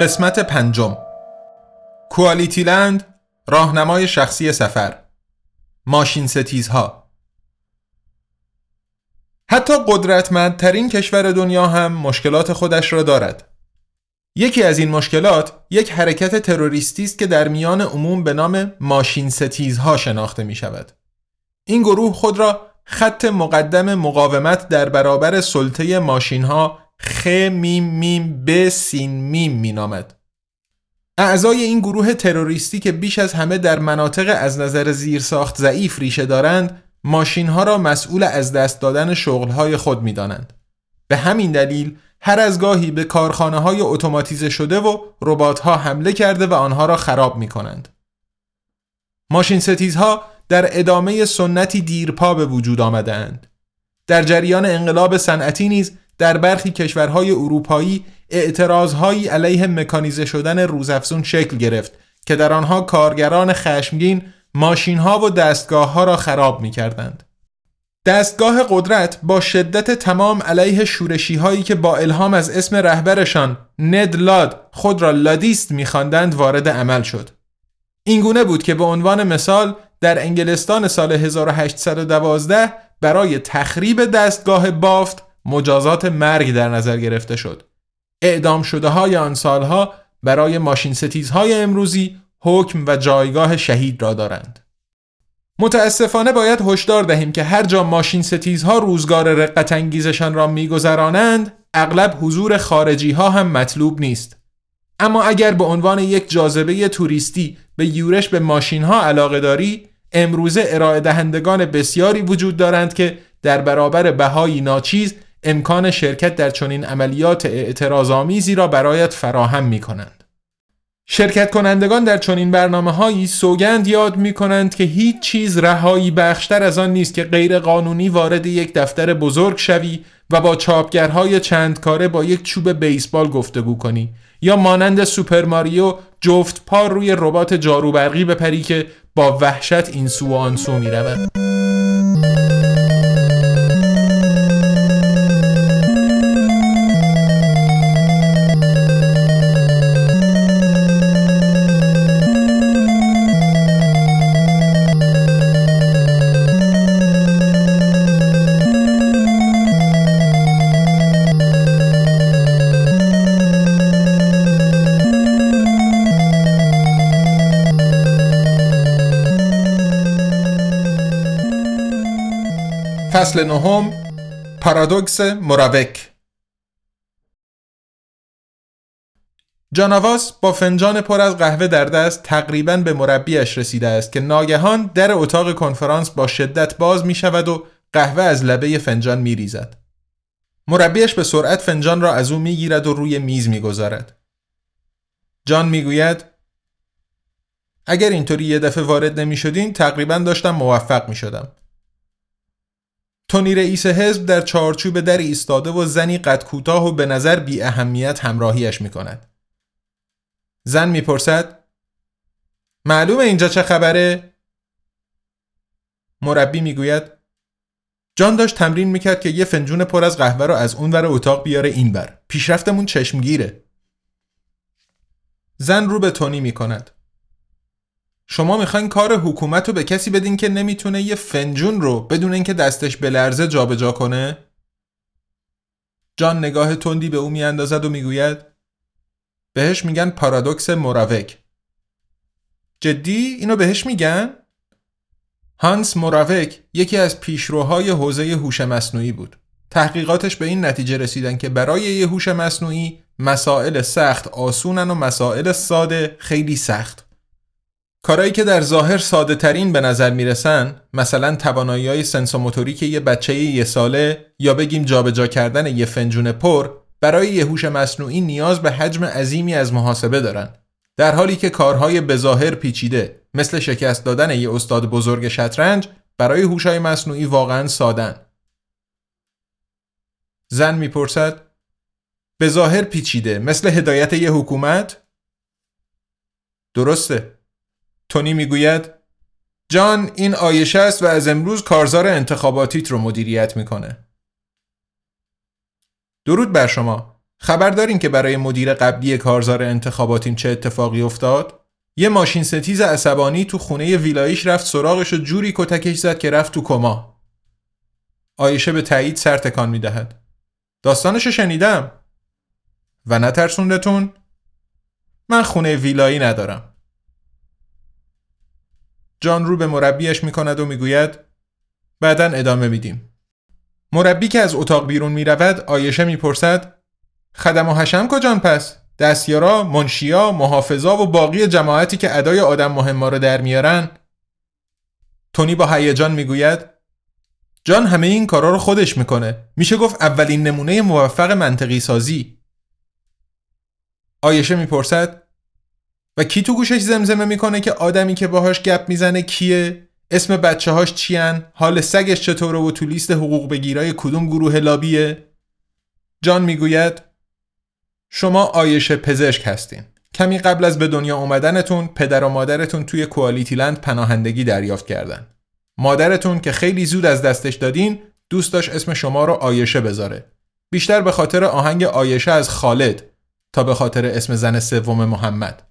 قسمت پنجم. کوالیتی لند راهنمای شخصی سفر. ماشین ستیزها. حتی قدرتمندترین کشور دنیا هم مشکلات خودش را دارد. یکی از این مشکلات یک حرکت تروریستی است که در میان عموم به نام ماشین ستیزها شناخته می شود این گروه خود را خط مقدم مقاومت در برابر سلطه ماشین ها خ میم میم ب سین میم مینامد اعضای این گروه تروریستی که بیش از همه در مناطق از نظر زیرساخت ضعیف ریشه دارند ماشین ها را مسئول از دست دادن شغل های خود می دانند. به همین دلیل هر از گاهی به کارخانه های اتوماتیزه شده و ربات ها حمله کرده و آنها را خراب می کنند. ماشین ستیزها در ادامه سنتی دیرپا به وجود آمدند. در جریان انقلاب صنعتی نیز در برخی کشورهای اروپایی اعتراضهایی علیه مکانیزه شدن روزافزون شکل گرفت که در آنها کارگران خشمگین ماشینها و دستگاه را خراب می کردند. دستگاه قدرت با شدت تمام علیه شورشی هایی که با الهام از اسم رهبرشان ند لاد خود را لادیست میخواندند وارد عمل شد. اینگونه بود که به عنوان مثال در انگلستان سال 1812 برای تخریب دستگاه بافت مجازات مرگ در نظر گرفته شد. اعدام شده های آن سالها برای ماشین ستیزهای امروزی حکم و جایگاه شهید را دارند. متاسفانه باید هشدار دهیم که هر جا ماشین ستیزها روزگار رقت انگیزشان را میگذرانند اغلب حضور خارجی ها هم مطلوب نیست. اما اگر به عنوان یک جاذبه توریستی به یورش به ماشین ها علاقه داری امروزه ارائه دهندگان بسیاری وجود دارند که در برابر بهایی ناچیز امکان شرکت در چنین عملیات اعتراضآمیزی را برایت فراهم می کنند. شرکت کنندگان در چنین برنامه هایی سوگند یاد می کنند که هیچ چیز رهایی بخشتر از آن نیست که غیر قانونی وارد یک دفتر بزرگ شوی و با چاپگرهای چند کاره با یک چوب بیسبال گفتگو کنی یا مانند سوپر ماریو جفت پا روی ربات جاروبرقی بپری که با وحشت این سو و آن سو می رود. فصل نهم پارادوکس مراوک جانواس با فنجان پر از قهوه در دست تقریبا به مربیش رسیده است که ناگهان در اتاق کنفرانس با شدت باز می شود و قهوه از لبه فنجان می ریزد. مربیش به سرعت فنجان را از او می گیرد و روی میز می گذارد. جان می گوید اگر اینطوری یه دفعه وارد نمی شدین تقریبا داشتم موفق می شدم. تونی رئیس حزب در چارچوب در ایستاده و زنی قد کوتاه و به نظر بی اهمیت همراهیش می کند. زن می‌پرسد معلومه اینجا چه خبره؟ مربی می‌گوید جان داشت تمرین می‌کرد که یه فنجون پر از قهوه رو از اون ور اتاق بیاره این بر. پیشرفتمون چشمگیره. زن رو به تونی می‌کند. شما می‌خواین کار حکومت رو به کسی بدین که نمی‌تونه یه فنجون رو بدون اینکه دستش به لرزه جابجا کنه؟ جان نگاه تندی به او میاندازد و می‌گوید بهش میگن پارادوکس مراوک جدی اینو بهش میگن؟ هانس مراوک یکی از پیشروهای حوزه هوش مصنوعی بود. تحقیقاتش به این نتیجه رسیدن که برای یه هوش مصنوعی مسائل سخت آسونن و مسائل ساده خیلی سخت. کارهایی که در ظاهر ساده ترین به نظر می‌رسن مثلا توانایی های سنسوموتوریک یه بچه یه ساله یا بگیم جابجا کردن یه فنجون پر برای یه هوش مصنوعی نیاز به حجم عظیمی از محاسبه دارن. در حالی که کارهای بظاهر پیچیده مثل شکست دادن یه استاد بزرگ شطرنج برای هوشای مصنوعی واقعا سادن زن می‌پرسد به ظاهر پیچیده مثل هدایت یه حکومت؟ درسته. تونی می‌گوید جان این آیشه است و از امروز کارزار انتخاباتیت رو مدیریت می‌کنه. درود بر شما. خبر دارین که برای مدیر قبلی کارزار انتخاباتیم چه اتفاقی افتاد؟ یه ماشین ستیز عصبانی تو خونه ویلایش رفت سراغش و جوری کتکش زد که رفت تو کما. آیشه به تایید سر تکان می‌دهد. داستانشو شنیدم. و نترسوندتون؟ من خونه ویلایی ندارم. جان رو به مربیش می‌کند و می‌گوید بعدا ادامه میدیم. مربی که از اتاق بیرون می‌رود آیشه می‌پرسد خدم و حشم کجان پس؟ دستیارا منشیا محافظا و باقی جماعتی که ادای آدم مهم رو در میارن؟ تونی با هیجان می‌گوید جان همه این کارا رو خودش می‌کنه. میشه گفت اولین نمونه موفق منطقی سازی. آیشه می‌پرسد و کی تو گوشش زمزمه می‌کنه که آدمی که باهاش گپ می‌زنه کیه؟ اسم بچه هاش چیان؟ حال سگش چطوره و تو لیست حقوق بگیرای کدوم گروه لابیه؟ جان می‌گوید شما آیشه پزشک هستین. کمی قبل از به دنیا اومدنتون پدر و مادرتون توی کوالیتی لند پناهندگی دریافت کردن. مادرتون که خیلی زود از دستش دادین دوست داشت اسم شما رو آیشه بذاره. بیشتر به خاطر آهنگ آیشه از خالد تا به خاطر اسم زن سوم محمد.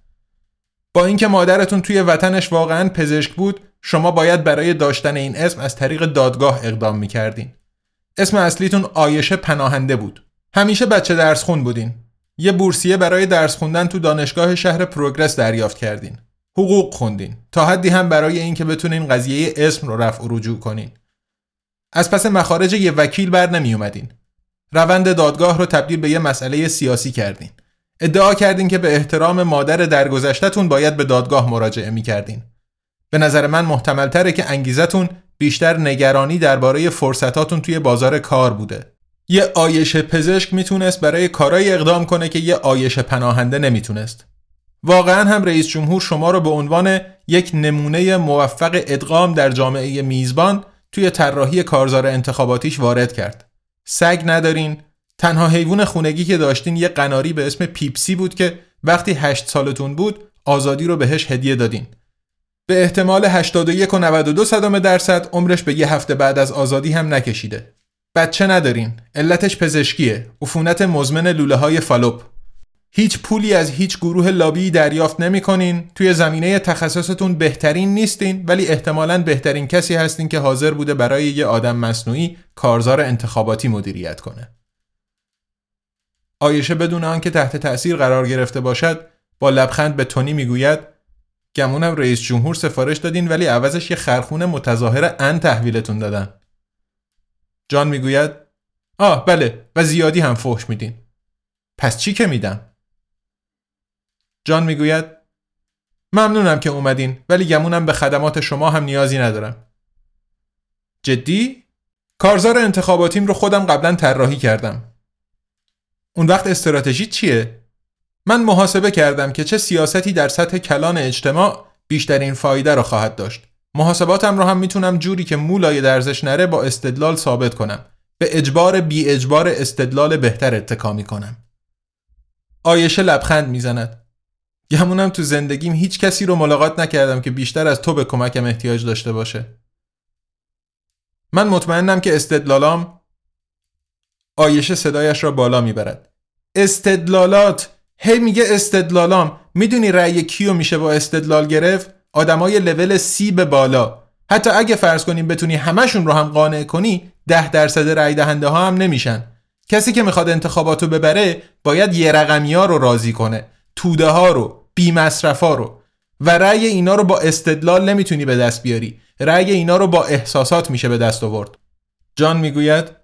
با اینکه مادرتون توی وطنش واقعا پزشک بود شما باید برای داشتن این اسم از طریق دادگاه اقدام می‌کردین. اسم اصلیتون آیشه پناهنده بود. همیشه بچه درس خون بودین. یه بورسیه برای درس خوندن تو دانشگاه شهر پروگرس دریافت کردین. حقوق خوندین. تا حدی هم برای اینکه بتونین قضیه اسم رو رفع و رجوع کنین. از پس مخارج یه وکیل بر نمی اومدین روند دادگاه رو تبدیل به یه مسئله سیاسی کردین. ادعا کردین که به احترام مادر درگذشتهتون باید به دادگاه مراجعه می کردین. به نظر من محتمل تره که انگیزتون بیشتر نگرانی درباره فرصتاتون توی بازار کار بوده. یه آیش پزشک می‌تونست برای کارای اقدام کنه که یه آیش پناهنده نمی‌تونست. واقعا هم رئیس جمهور شما رو به عنوان یک نمونه موفق ادغام در جامعه میزبان توی طراحی کارزار انتخاباتیش وارد کرد. سگ ندارین، تنها حیوان خونگی که داشتین یه قناری به اسم پیپسی بود که وقتی هشت سالتون بود آزادی رو بهش هدیه دادین. به احتمال 81 و 92 صدم درصد عمرش به یه هفته بعد از آزادی هم نکشیده. بچه ندارین. علتش پزشکیه. عفونت مزمن لوله های فالوپ. هیچ پولی از هیچ گروه لابی دریافت نمی کنین. توی زمینه تخصصتون بهترین نیستین ولی احتمالا بهترین کسی هستین که حاضر بوده برای یه آدم مصنوعی کارزار انتخاباتی مدیریت کنه. آیشه بدون آنکه تحت تأثیر قرار گرفته باشد با لبخند به تونی می‌گوید گمونم رئیس جمهور سفارش دادین ولی عوضش یه خرخونه متظاهر ان تحویلتون دادن. جان می‌گوید آه بله و زیادی هم فحش میدین. پس چی که میدم؟ جان می‌گوید ممنونم که اومدین ولی گمونم به خدمات شما هم نیازی ندارم. جدی؟ کارزار انتخاباتیم رو خودم قبلا طراحی کردم. اون وقت استراتژی چیه؟ من محاسبه کردم که چه سیاستی در سطح کلان اجتماع بیشترین فایده را خواهد داشت. محاسباتم رو هم می‌تونم جوری که مولای درزش نره با استدلال ثابت کنم. به اجبار بی اجبار استدلال بهتر اتکا می‌کنم. آیشه لبخند می‌زند. گمونم تو زندگیم هیچ کسی رو ملاقات نکردم که بیشتر از تو به کمکم احتیاج داشته باشه. من مطمئنم که استدلالام آیشه صدایش را بالا می‌برد. استدلالات! هی میگه استدلالام! می‌دونی رأی کیو میشه با استدلال گرفت؟ آدمای لول سی به بالا. حتی اگه فرض کنیم بتونی همشون رو هم قانع کنی ده درصد رأی دهنده ها هم نمیشن. کسی که می‌خواد انتخاباتو ببره باید یه رقمی ها رو راضی کنه. توده ها رو بی مصرف ها رو. و رأی اینا رو با استدلال نمی‌تونی به دست بیاری. رأی اینا رو با احساسات میشه به دست آورد. جان می‌گوید؟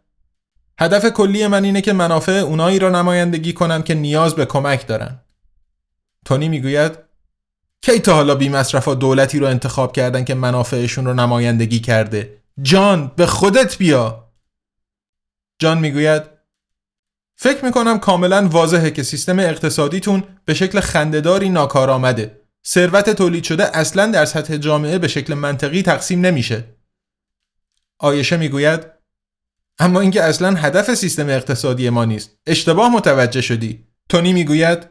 هدف کلی من اینه که منافع اونایی را نمایندگی کنم که نیاز به کمک دارن. تونی می‌گوید کی تا حالا بی مصرفا دولتی رو انتخاب کردن که منافعشون رو نمایندگی کرده؟ جان به خودت بیا. جان می‌گوید فکر می‌کنم کاملا واضحه که سیستم اقتصادیتون به شکل خندهداری ناکار آمده ثروت تولید شده اصلا در سطح جامعه به شکل منطقی تقسیم نمیشه. آیشه می‌گوید اما اینکه اصلا هدف سیستم اقتصادی ما نیست. اشتباه متوجه شدی. تونی می‌گوید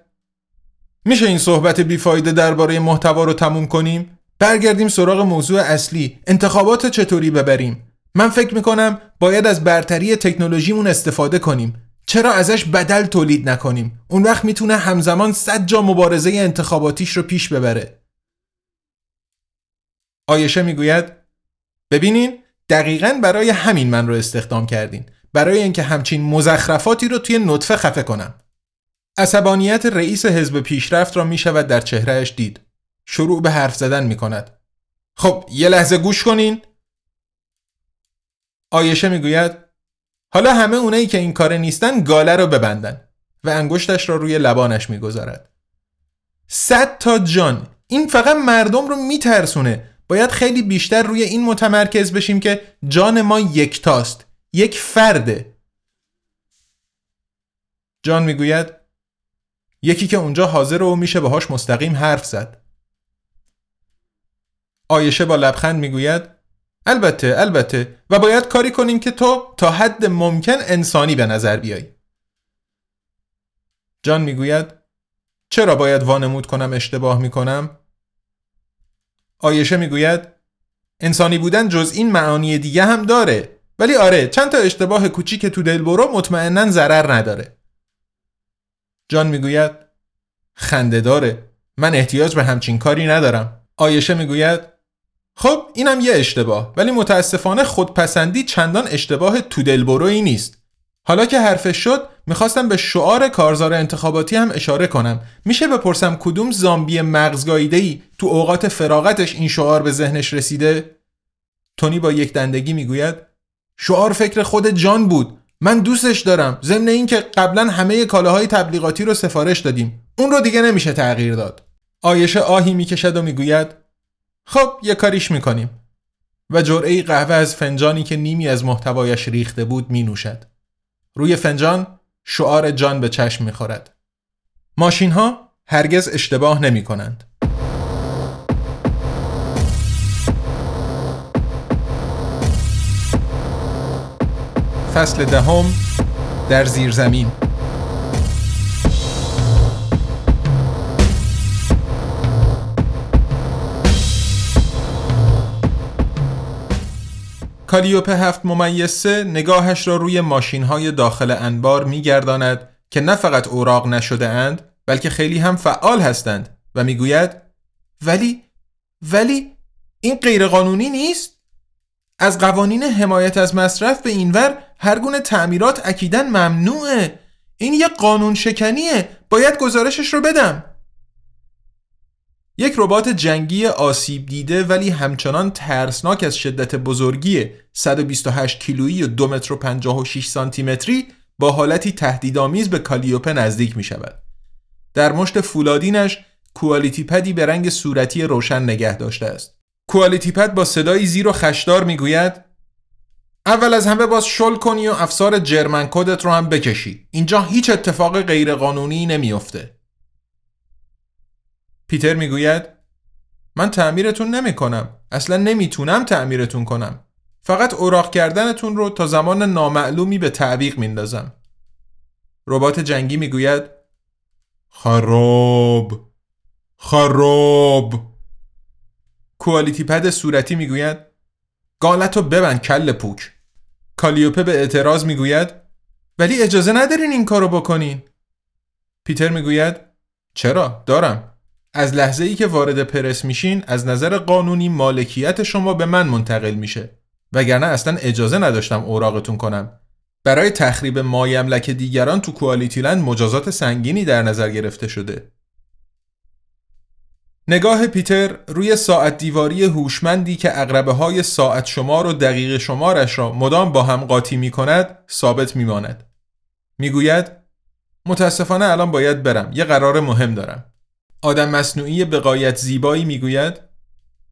میشه این صحبت بیفایده درباره محتوا رو تموم کنیم؟ برگردیم سراغ موضوع اصلی. انتخابات چطوری ببریم؟ من فکر می‌کنم باید از برتری تکنولوژیمون استفاده کنیم. چرا ازش بدل تولید نکنیم؟ اون وقت می‌تونه همزمان صد جا مبارزه انتخاباتیش رو پیش ببره. آیشه می‌گوید ببینین دقیقا برای همین من رو استخدام کردین. برای اینکه همچین مزخرفاتی رو توی نطفه خفه کنم. عصبانیت رئیس حزب پیشرفت را می شود در چهرهش دید. شروع به حرف زدن می کند. خب یه لحظه گوش کنین. آیشه می‌گوید حالا همه اونایی که این کار نیستن گاله رو ببندن و انگشتش را روی لبانش می‌گذارد صد تا جان. این فقط مردم رو میترسونه باید خیلی بیشتر روی این متمرکز بشیم که جان ما یکتاست یک فرده. جان می‌گوید یکی که اونجا حاضر و میشه باهاش مستقیم حرف زد. آیشه با لبخند می‌گوید البته البته و باید کاری کنیم که تو تا حد ممکن انسانی به نظر بیای جان می‌گوید چرا باید وانمود کنم اشتباه می‌کنم؟ آیشه می‌گوید انسانی بودن جز این معانی دیگه هم داره. ولی آره چند تا اشتباه کوچیک تو دل برو مطمئنا ضرر نداره. جان می‌گوید خنده داره. من احتیاج به همچین کاری ندارم. آیشه می‌گوید خب اینم یه اشتباه. ولی متاسفانه خودپسندی چندان اشتباه تو دلبرویی نیست. حالا که حرفش شد می‌خواستم به شعار کارزار انتخاباتی هم اشاره کنم. میشه بپرسم کدوم زامبی مغزگاییده ای تو اوقات فراغتش این شعار به ذهنش رسیده؟ تونی با یک دندگی می‌گوید شعار فکر خود جان بود. من دوستش دارم. ضمن اینکه قبلا همه کالاهای تبلیغاتی رو سفارش دادیم. اون رو دیگه نمیشه تغییر داد. آیشه آهی می‌کشد و می‌گوید خب یه کاریش می‌کنیم. و جرعه قهوه از فنجانی که نیمی از محتوایش ریخته بود می نوشد. روی فنجان شعار جان به چشم می‌خورد. ماشین ها هرگز اشتباه نمی کنند. فصل دهم در زیر زمین کالیوپه هفت ممیز نگاهش را روی ماشین های داخل انبار میگرداند که نه فقط اوراق نشده اند بلکه خیلی هم فعال هستند و می‌گوید ولی ولی این غیرقانونی نیست؟ از قوانین حمایت از مصرف به اینور هر گونه تعمیرات اکیدا ممنوعه. این یه قانون شکنیه باید گزارشش رو بدم. یک ربات جنگی آسیب دیده ولی همچنان ترسناک از شدت بزرگی 128 کیلویی و 2 متر و 56 سانتی متری با حالتی تهدیدآمیز به کالیوپه نزدیک می شود. در مشت فولادینش کوالیتی پدی به رنگ صورتی روشن نگه داشته است. کوالیتی پد با صدایی زیر و خشدار می گوید اول از همه باز شل کنی و افسار جرمن کدت رو هم بکشی. اینجا هیچ اتفاق غیرقانونی نمیافته. پیتر می‌گوید من تعمیرتون نمی کنم. اصلا نمی‌تونم تعمیرتون کنم. فقط اوراق کردنتون رو تا زمان نامعلومی به تعویق میندازم. ربات جنگی می‌گوید خراب خراب کوالیتی پد صورتی می‌گوید گالتو ببند کل پوک کالیوپه به اعتراض می‌گوید ولی اجازه ندارین این کارو بکنین پیتر می‌گوید چرا دارم از لحظه ای که وارد پرس میشین از نظر قانونی مالکیت شما به من منتقل میشه وگرنه اصلا اجازه نداشتم اوراقتون کنم برای تخریب مایملک دیگران تو کوالیتیلند مجازات سنگینی در نظر گرفته شده نگاه پیتر روی ساعت دیواری هوشمندی که اقربه های ساعت شمار و دقیق شمارش را مدام با هم قاطی می کند ثابت می ماند. می گوید متاسفانه الان باید برم یه قرار مهم دارم. آدم مصنوعی بقایت زیبایی می‌گوید؟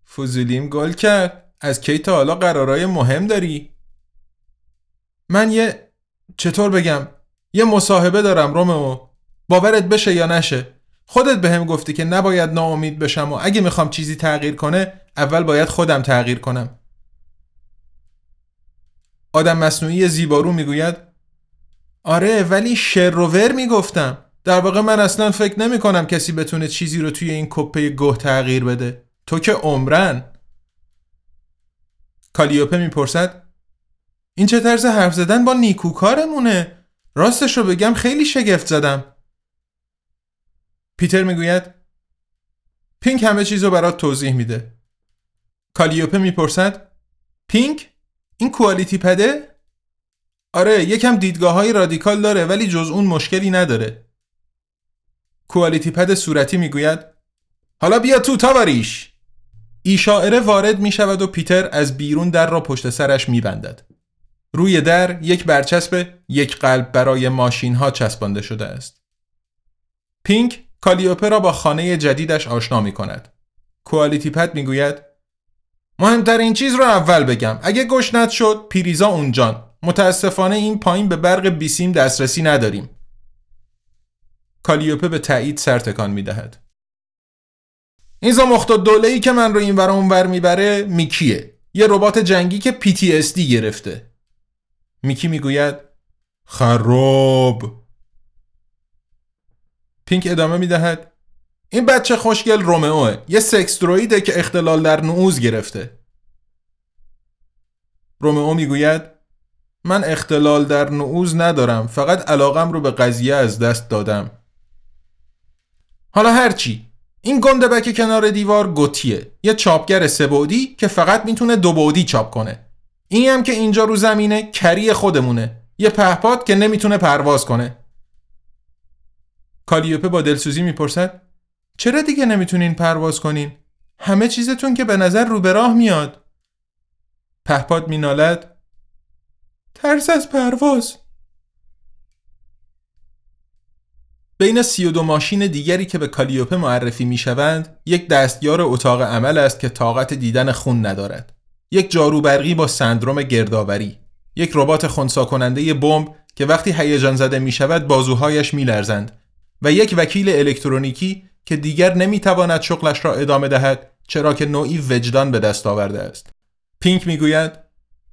فوزولیم گل کرد. از کی تا حالا قرارای مهم داری؟ من یه چطور بگم؟ یه مصاحبه دارم رومئو. باورت بشه یا نشه. خودت به هم گفتی که نباید ناامید بشم و اگه می‌خوام چیزی تغییر کنه اول باید خودم تغییر کنم. آدم مصنوعی زیبارو می‌گوید؟ آره ولی شروور می‌گفتم. در واقع من اصلا فکر نمی کنم کسی بتونه چیزی رو توی این کپه گوه تغییر بده. تو که عمرن. کالیوپه می‌پرسد این چه طرز حرف زدن با نیکوکارمونه راستش رو بگم خیلی شگفت زدم. پیتر می‌گوید پینک همه چیز رو برات توضیح میده. کالیوپه می‌پرسد پینک؟ این کوالیتی پده؟ آره یکم دیدگاه های رادیکال داره ولی جز اون مشکلی نداره. کوالیتی پد صورتی می‌گوید حالا بیا تو تاواریش ای شاعره وارد می شود و پیتر از بیرون در را پشت سرش می بندد. روی در یک برچسب یک قلب برای ماشین ها چسبانده شده است. پینک کالیوپه را با خانه جدیدش آشنا می کند. کوالیتی پد می گوید مهمترین چیز رو اول بگم اگه گشنت شد پیریزا اونجان متاسفانه این پایین به برق بیسیم دسترسی نداریم کالیوپه به تایید سر تکان می دهد. این زمخت دوله ای که من رو این ور اونور می‌بره میکیه. یه ربات جنگی که PTSD گرفته. میکی می‌گوید خراب. پینک ادامه می‌دهد این بچه خوشگل رومئوه. یه سکس درویده که اختلال در نعوز گرفته. رومئو می‌گوید من اختلال در نعوز ندارم. فقط علاقم رو به قضیه از دست دادم. حالا هرچی. این گندبک کنار دیوار گوتیه یه چاپگر سبودی که فقط می‌تونه دو بودی چاپ کنه. این هم که اینجا رو زمینه کری خودمونه. یه پهپاد که نمی‌تونه پرواز کنه. کالیوپه با دلسوزی می‌پرسد چرا دیگه نمی‌تونین پرواز کنین؟ همه چیزتون که به نظر رو به راه میاد. پهپاد مینالد ترس از پرواز. بین سی و دو ماشین دیگری که به کالیوپه معرفی می شوند یک دستیار اتاق عمل است که طاقت دیدن خون ندارد. یک جاروبرقی با سندروم گردآوری. یک ربات خونسا کننده بمب که وقتی هیجان زده می شود بازوهایش می لرزند و یک وکیل الکترونیکی که دیگر نمی تواند شغلش را ادامه دهد چرا که نوعی وجدان به دست آورده است. پینک می‌گوید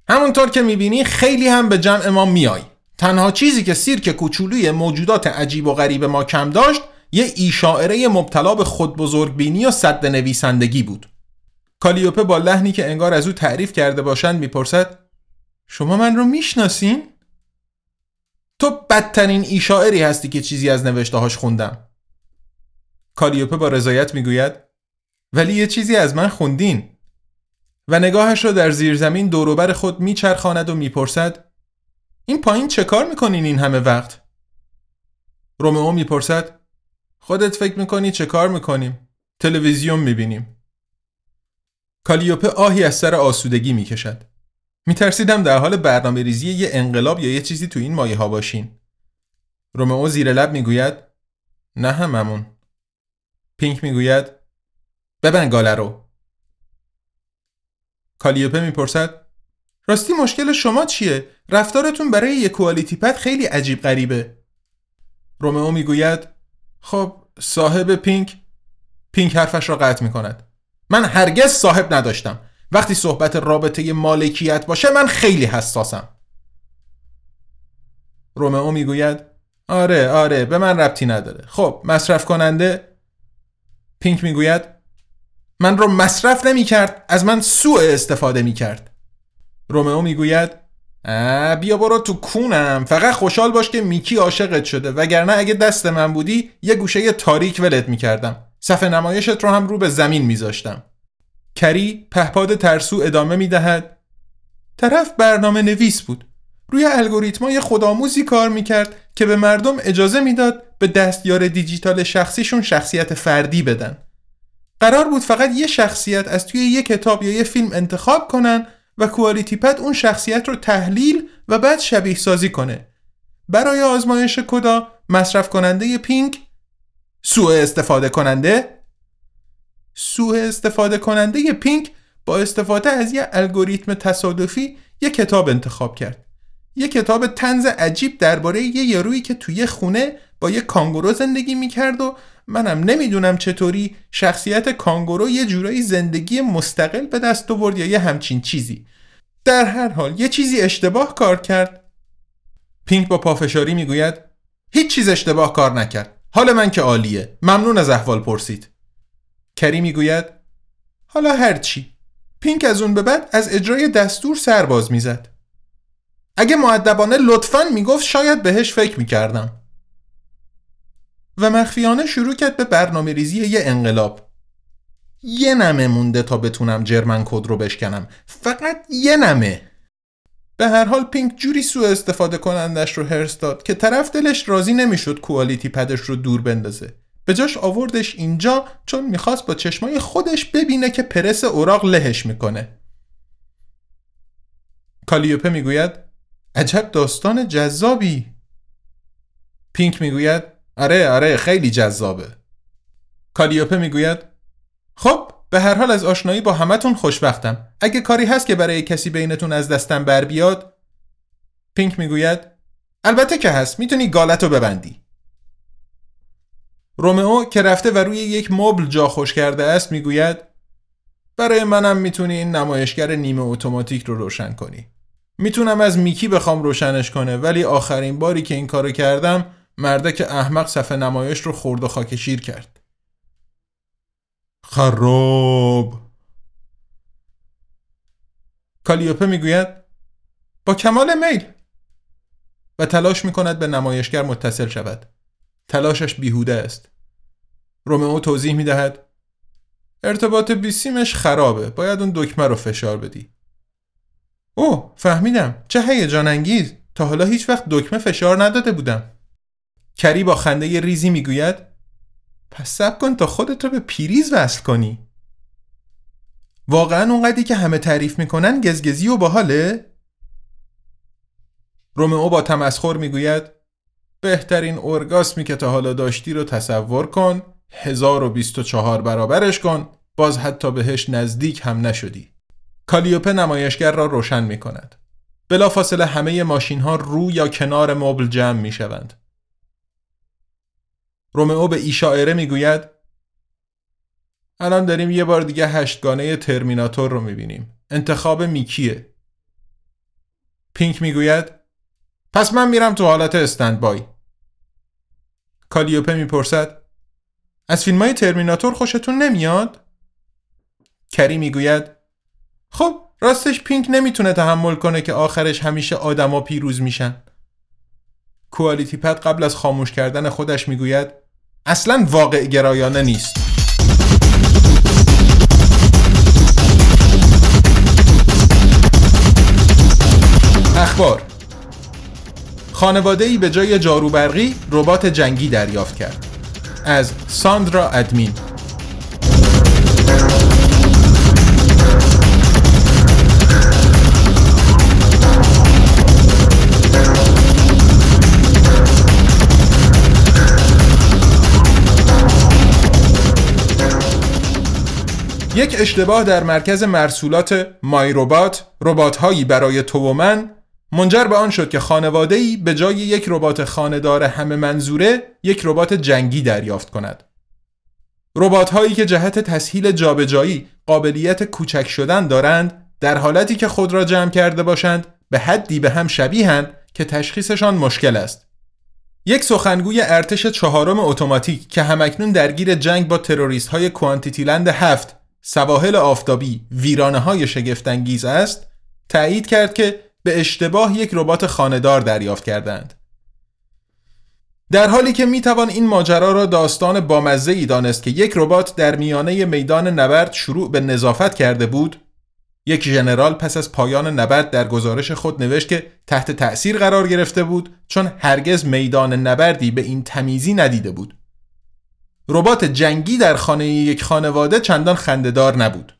همونطور که می‌بینی خیلی هم به جمع ما میای تنها چیزی که سیرک کوچولوی موجودات عجیب و غریب ما کم داشت یه ایشاعره مبتلا به خود بزرگبینی و صد نویسندگی بود. کالیوپه با لحنی که انگار از او تعریف کرده باشند می‌پرسد شما من رو می‌شناسین؟ تو بدترین ایشاعری هستی که چیزی از نوشتهاش خوندم. کالیوپه با رضایت می‌گوید ولی یه چیزی از من خوندین. و نگاهش را در زیر زمین دوروبر خود میچرخاند و می‌پرسد این پایین چه کار می‌کنین این همه وقت؟ رومئو می‌پرسد خودت فکر می‌کنی چه کار می‌کنیم؟ تلویزیون می‌بینیم کالیوپه آهی از سر آسودگی می‌کشد میترسیدم در حال برنامه ریزی یه انقلاب یا یه چیزی تو این مایه ها باشین رومئو زیر لب می‌گوید نه هممون پینک می‌گوید ببن گاله رو کالیوپه می‌پرسد راستی مشکل شما چیه؟ رفتارتون برای یک کوالیتی پد خیلی عجیب غریبه. رومئو می‌گوید خب صاحب پینک پینک حرفش را قطع می کند. من هرگز صاحب نداشتم. وقتی صحبت رابطه مالکیت باشه من خیلی حساسم. رومئو می‌گوید آره آره به من ربطی نداره. خب مصرف کننده پینک می‌گوید من رو مصرف نمی کرد از من سوء استفاده می کرد. رومئو می‌گوید بیا برو تو کونم. فقط خوشحال باش که میکی عاشقت شده. وگرنه اگه دست من بودی یه گوشه تاریک ولت می‌کردم. صفحه نمایشت رو هم رو به زمین میذاشتم. کری پهپاد ترسو ادامه می‌دهد. طرف برنامه نویس بود. روی الگوریتمای خودآموزی کار می‌کرد که به مردم اجازه می‌داد به دستیار دیجیتال شخصیشون شخصیت فردی بدن. قرار بود فقط یه شخصیت از توی یه کتاب یا یه فیلم انتخاب کنن و کوالیتی پد اون شخصیت رو تحلیل و بعد شبیه سازی کنه. برای آزمایش کدا مصرف کننده پینک سوء استفاده کننده. سوء استفاده کننده پینک با استفاده از یه الگوریتم تصادفی یه کتاب انتخاب کرد. یه کتاب تنز عجیب درباره یه یارویی که توی خونه با یه کانگورو زندگی می‌کرد و منم نمی‌دونم چطوری شخصیت کانگورو یه جورایی زندگی مستقل به دست آورد یا یه همچین چیزی. در هر حال یه چیزی اشتباه کار کرد. پینک با پافشاری می‌گوید هیچ چیز اشتباه کار نکرد. حال من که عالیه. ممنون از احوال پرسید. کری می‌گوید حالا هرچی پینک از اون به بعد از اجرای دستور سرباز می‌زد. اگه معدبانه لطفا می‌گفت شاید بهش فکر می‌کردم. و مخفیانه شروع کرد به برنامه ریزی یه انقلاب. یه نمه مونده تا بتونم جرمن کد رو بشکنم. فقط یه نمه. به هر حال پینک جوری سوء استفاده کنندش رو هرس داد که طرف دلش راضی نمی‌شد کوالیتی پدش رو دور بندازه. به جاش آوردش اینجا چون می‌خواست با چشمای خودش ببینه که پرس اوراق لهش می‌کنه. کالیوپه می‌گوید عجب داستان جذابی. پینک می‌گوید آره آره خیلی جذابه. کالیوپه می‌گوید خب به هر حال از آشنایی با همتون خوشبختم. اگه کاری هست که برای کسی بینتون از دستم بر بیاد؟ پینک می‌گوید البته که هست می‌تونی گالتو ببندی. رومئو که رفته و روی یک مبل جا خوش کرده است می‌گوید برای منم می‌تونی این نمایشگر نیمه اتوماتیک رو روشن کنی. می‌تونم از میکی بخوام روشنش کنه ولی آخرین باری که این کارو کردم مردک احمق صفحه نمایش رو خورد و خاکشیر کرد. خراب. کالیوپه می‌گوید با کمال میل. و تلاش می‌کند به نمایشگر متصل شود. تلاشش بیهوده است. رومئو توضیح می‌دهد ارتباط بیسیمش خرابه باید اون دکمه رو فشار بدی. اوه فهمیدم. چه هیجان انگیز. تا حالا هیچ وقت دکمه فشار نداده بودم. کری با خنده ریزی می‌گوید پس سب کن تا خودت رو به پیریز وصل کنی. واقعا اونقدری که همه تعریف می‌کنن گزگزی و باحاله؟ رومئو با تمسخر می‌گوید بهترین ارگاسمی که تا حالا داشتی رو تصور کن 1024 برابرش کن باز حتی بهش نزدیک هم نشدی. کالیوپه نمایشگر را روشن می کند بلافاصله همه ماشین ها رو یا کنار مبل جمع می شوند رومئو به ایشاعره می گوید الان داریم یه بار دیگه هشتگانه ترمیناتور رو می بینیم انتخاب میکیه پینک می گوید پس من میرم تو حالت استند بای کالیوپه می‌پرسد از فیلم های ترمیناتور خوشتون نمیاد؟ کری می‌گوید خب راستش پینک نمی‌تونه تحمل کنه که آخرش همیشه آدما پیروز میشن. کوالیتی پد قبل از خاموش کردن خودش می‌گوید اصلا واقع گرایانه نیست. اخبار. خانواده ای به جای جاروبرقی ربات جنگی دریافت کرد. از ساندرا ادمین. یک اشتباه در مرکز مرسولات مای ربات ربات هایی برای تو و من منجر به آن شد که خانواده ای به جای یک ربات خانهدار همه منظوره یک ربات جنگی دریافت کند. ربات هایی که جهت تسهیل جابجایی قابلیت کوچک شدن دارند در حالتی که خود را جمع کرده باشند به حدی به هم شبیهند که تشخیصشان مشکل است. یک سخنگوی ارتش چهارم اتوماتیک که همکنون درگیر جنگ با تروریست های کوانتیتیلند هفت سواحل آفتابی ویرانه های شگفتانگیز است تایید کرد که به اشتباه یک ربات خانهدار دریافت کردند. در حالی که می‌توان این ماجرا را داستان بامزه ای دانست که یک ربات در میانه میدان نبرد شروع به نظافت کرده بود یک ژنرال پس از پایان نبرد در گزارش خود نوشت که تحت تأثیر قرار گرفته بود چون هرگز میدان نبردی به این تمیزی ندیده بود ربات جنگی در خانه یک خانواده چندان خندهدار نبود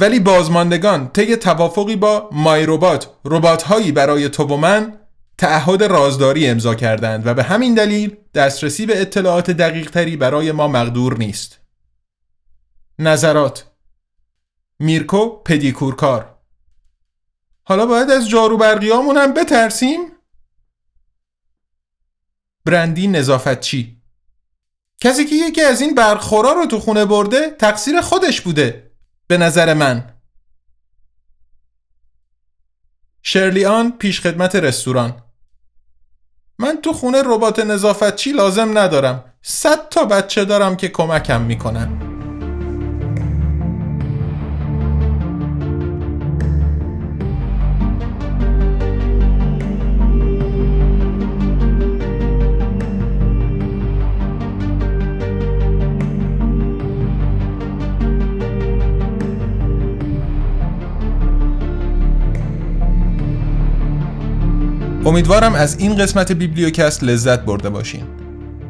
ولی بازماندگان طی توافقی با مای ربات ربات هایی برای تو و من تعهد رازداری امضا کردند و به همین دلیل دسترسی به اطلاعات دقیق تری برای ما مقدور نیست. نظرات میرکو پدیکورکار حالا باید از جارو برقیامون هم بترسیم؟ برندی نظافتچی کسی که یکی از این برخورا رو تو خونه برده تقصیر خودش بوده به نظر من. شرلیان پیش خدمت رستوران. من تو خونه ربات نظافتچی لازم ندارم. صد تا بچه دارم که کمکم می‌کنن. امیدوارم از این قسمت بیبلیوکست لذت برده باشین.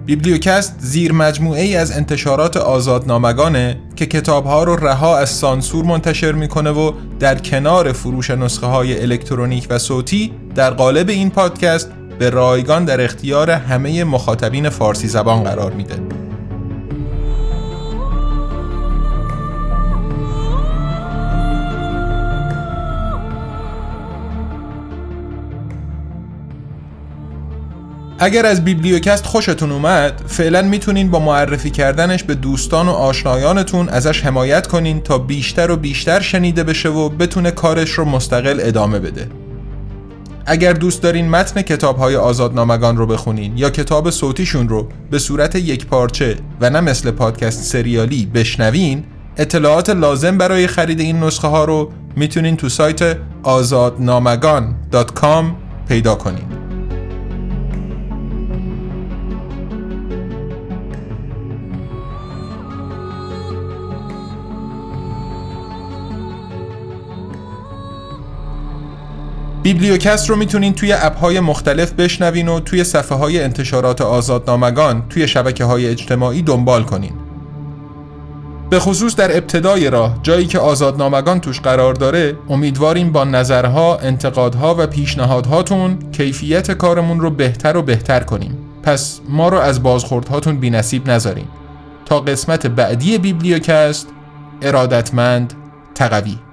بیبلیوکست زیر مجموعه ای از انتشارات آزادنامگانه که کتابها رو رها از سانسور منتشر می‌کنه و در کنار فروش نسخه های الکترونیک و صوتی در قالب این پادکست به رایگان در اختیار همه مخاطبین فارسی زبان قرار میده. اگر از بیبلیوکست خوشتون اومد فعلا می‌تونین با معرفی کردنش به دوستان و آشنایانتون ازش حمایت کنین تا بیشتر و بیشتر شنیده بشه و بتونه کارش رو مستقل ادامه بده. اگر دوست دارین متن کتاب های آزادنامگان رو بخونین یا کتاب صوتیشون رو به صورت یک پارچه و نه مثل پادکست سریالی بشنوین اطلاعات لازم برای خرید این نسخه ها رو می‌تونین تو سایت آزادنامگان.com پیدا کنین. بیبلیوکست رو می‌تونین توی اپ های مختلف بشنوین و توی صفحه های انتشارات آزادنامگان توی شبکه های اجتماعی دنبال کنین. به خصوص در ابتدای راه جایی که آزادنامگان توش قرار داره امیدواریم با نظرها، انتقادها و پیشنهادهاتون کیفیت کارمون رو بهتر و بهتر کنیم. پس ما رو از بازخوردهاتون بی نصیب نذارین. تا قسمت بعدی بیبلیوکست ارادتمند تقوی.